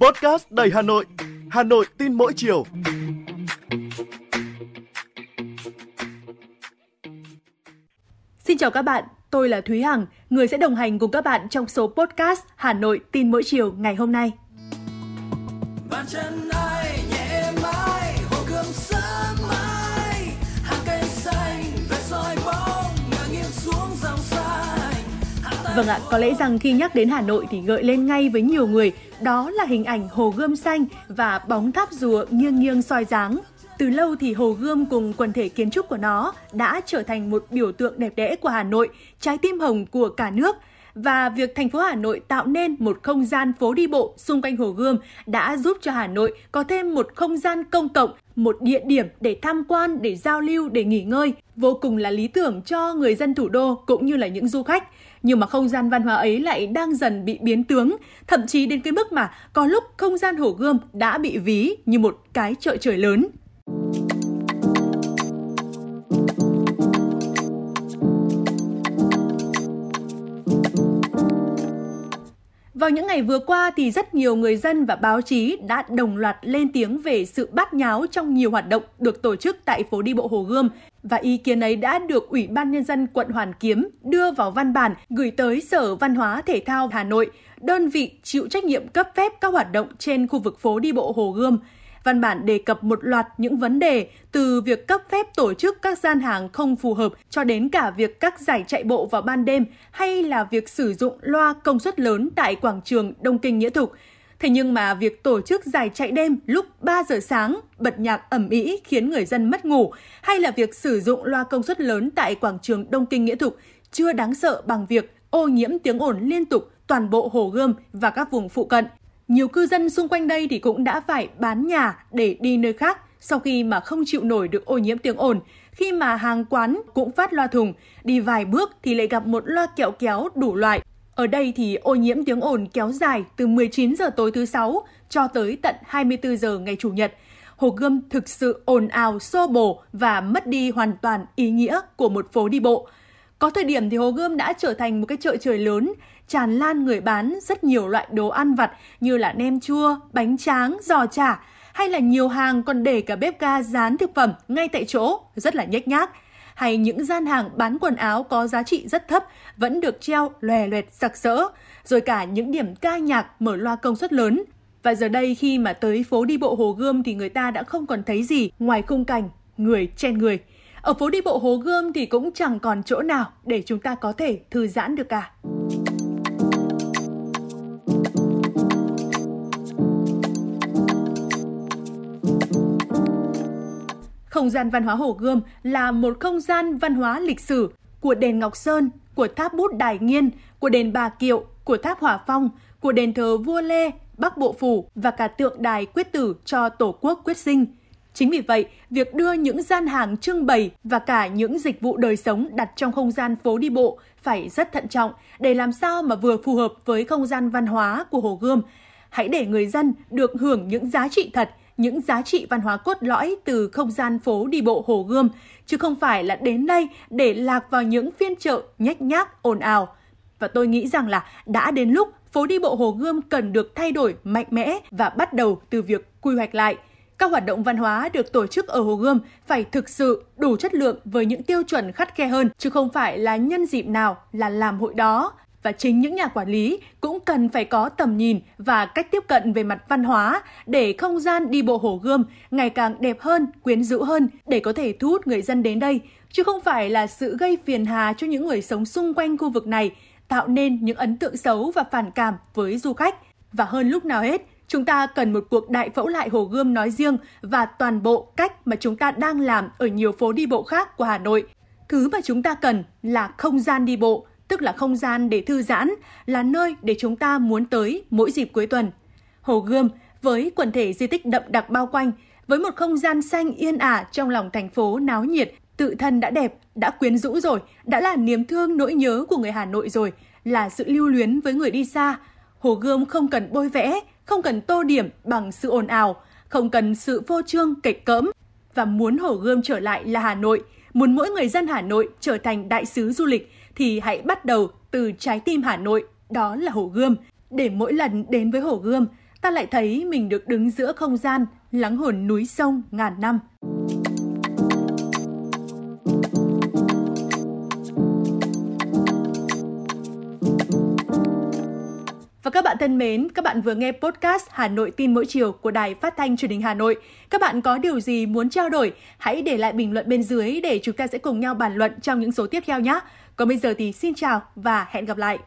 Podcast đầy Hà Nội, Hà Nội tin mỗi chiều. Xin chào các bạn, tôi là Thúy Hằng, người sẽ đồng hành cùng các bạn trong số podcast Hà Nội tin mỗi chiều ngày hôm nay. Bàn chân ai Vâng ạ, có lẽ rằng khi nhắc đến Hà Nội thì gợi lên ngay với nhiều người đó là hình ảnh hồ gươm xanh và bóng tháp rùa nghiêng nghiêng soi dáng. Từ lâu thì Hồ Gươm cùng quần thể kiến trúc của nó đã trở thành một biểu tượng đẹp đẽ của Hà Nội, trái tim hồng của cả nước. Và việc thành phố Hà Nội tạo nên một không gian phố đi bộ xung quanh Hồ Gươm đã giúp cho Hà Nội có thêm một không gian công cộng, một địa điểm để tham quan, để giao lưu, để nghỉ ngơi, vô cùng là lý tưởng cho người dân thủ đô cũng như là những du khách. Nhưng mà không gian văn hóa ấy lại đang dần bị biến tướng, thậm chí đến cái mức mà có lúc không gian Hồ Gươm đã bị ví như một cái chợ trời lớn. Vào những ngày vừa qua thì rất nhiều người dân và báo chí đã đồng loạt lên tiếng về sự bát nháo trong nhiều hoạt động được tổ chức tại phố đi bộ Hồ Gươm và ý kiến ấy đã được Ủy ban Nhân dân quận Hoàn Kiếm đưa vào văn bản gửi tới Sở Văn hóa Thể thao Hà Nội, đơn vị chịu trách nhiệm cấp phép các hoạt động trên khu vực phố đi bộ Hồ Gươm. Văn bản đề cập một loạt những vấn đề từ việc cấp phép tổ chức các gian hàng không phù hợp cho đến cả việc các giải chạy bộ vào ban đêm hay là việc sử dụng loa công suất lớn tại quảng trường Đông Kinh Nghĩa Thục. Thế nhưng mà việc tổ chức giải chạy đêm lúc 3 giờ sáng, bật nhạc ẩm ĩ khiến người dân mất ngủ, hay là việc sử dụng loa công suất lớn tại quảng trường Đông Kinh Nghĩa Thục chưa đáng sợ bằng việc ô nhiễm tiếng ồn liên tục toàn bộ Hồ Gươm và các vùng phụ cận. Nhiều cư dân xung quanh đây thì cũng đã phải bán nhà để đi nơi khác sau khi mà không chịu nổi được ô nhiễm tiếng ồn. Khi mà hàng quán cũng phát loa thùng, đi vài bước thì lại gặp một loa kẹo kéo đủ loại. Ở đây thì ô nhiễm tiếng ồn kéo dài từ 19 giờ tối thứ sáu cho tới tận 24 giờ ngày Chủ nhật. Hồ Gươm thực sự ồn ào, xô bồ và mất đi hoàn toàn ý nghĩa của một phố đi bộ. Có thời điểm thì Hồ Gươm đã trở thành một cái chợ trời lớn, tràn lan người bán rất nhiều loại đồ ăn vặt như là nem chua, bánh tráng, giò chả hay là nhiều hàng còn để cả bếp ga dán thực phẩm ngay tại chỗ, rất là nhếch nhác. Hay những gian hàng bán quần áo có giá trị rất thấp vẫn được treo lòe loẹt sặc sỡ, rồi cả những điểm ca nhạc mở loa công suất lớn. Và giờ đây khi mà tới phố đi bộ Hồ Gươm thì người ta đã không còn thấy gì ngoài khung cảnh người chen người. Ở phố đi bộ Hồ Gươm thì cũng chẳng còn chỗ nào để chúng ta có thể thư giãn được cả. Không gian văn hóa Hồ Gươm là một không gian văn hóa lịch sử của đền Ngọc Sơn, của tháp bút Đài Nghiên, của đền Bà Kiệu, của tháp Hỏa Phong, của đền thờ vua Lê, Bắc Bộ Phủ và cả tượng đài quyết tử cho Tổ quốc quyết sinh. Chính vì vậy, việc đưa những gian hàng trưng bày và cả những dịch vụ đời sống đặt trong không gian phố đi bộ phải rất thận trọng để làm sao mà vừa phù hợp với không gian văn hóa của Hồ Gươm. Hãy để người dân được hưởng những giá trị thật, những giá trị văn hóa cốt lõi từ không gian phố đi bộ Hồ Gươm, chứ không phải là đến đây để lạc vào những phiên chợ nhách nhác ồn ào. Và tôi nghĩ rằng là đã đến lúc phố đi bộ Hồ Gươm cần được thay đổi mạnh mẽ và bắt đầu từ việc quy hoạch lại. Các hoạt động văn hóa được tổ chức ở Hồ Gươm phải thực sự đủ chất lượng với những tiêu chuẩn khắt khe hơn, chứ không phải là nhân dịp nào là làm hội đó và chính những nhà quản lý cũng cần phải có tầm nhìn và cách tiếp cận về mặt văn hóa để không gian đi bộ Hồ Gươm ngày càng đẹp hơn, quyến rũ hơn để có thể thu hút người dân đến đây, chứ không phải là sự gây phiền hà cho những người sống xung quanh khu vực này, tạo nên những ấn tượng xấu và phản cảm với du khách. Và hơn lúc nào hết, chúng ta cần một cuộc đại phẫu lại Hồ Gươm nói riêng và toàn bộ cách mà chúng ta đang làm ở nhiều phố đi bộ khác của Hà Nội. Thứ mà chúng ta cần là không gian đi bộ, tức là không gian để thư giãn, là nơi để chúng ta muốn tới mỗi dịp cuối tuần. Hồ Gươm với quần thể di tích đậm đặc bao quanh, với một không gian xanh yên ả trong lòng thành phố náo nhiệt, tự thân đã đẹp, đã quyến rũ rồi, đã là niềm thương nỗi nhớ của người Hà Nội rồi, là sự lưu luyến với người đi xa. Hồ Gươm không cần bôi vẽ, không cần tô điểm bằng sự ồn ào, không cần sự phô trương kịch cỡm. Và muốn Hồ Gươm trở lại là Hà Nội, muốn mỗi người dân Hà Nội trở thành đại sứ du lịch thì hãy bắt đầu từ trái tim Hà Nội đó là Hồ Gươm. Để mỗi lần đến với Hồ Gươm, ta lại thấy mình được đứng giữa không gian, lắng hồn núi sông ngàn năm. Bạn thân mến, các bạn vừa nghe podcast Hà Nội tin mỗi chiều của Đài Phát thanh Truyền hình Hà Nội. Các bạn có điều gì muốn trao đổi, hãy để lại bình luận bên dưới để chúng ta sẽ cùng nhau bàn luận trong những số tiếp theo nhé. Còn bây giờ thì xin chào và hẹn gặp lại.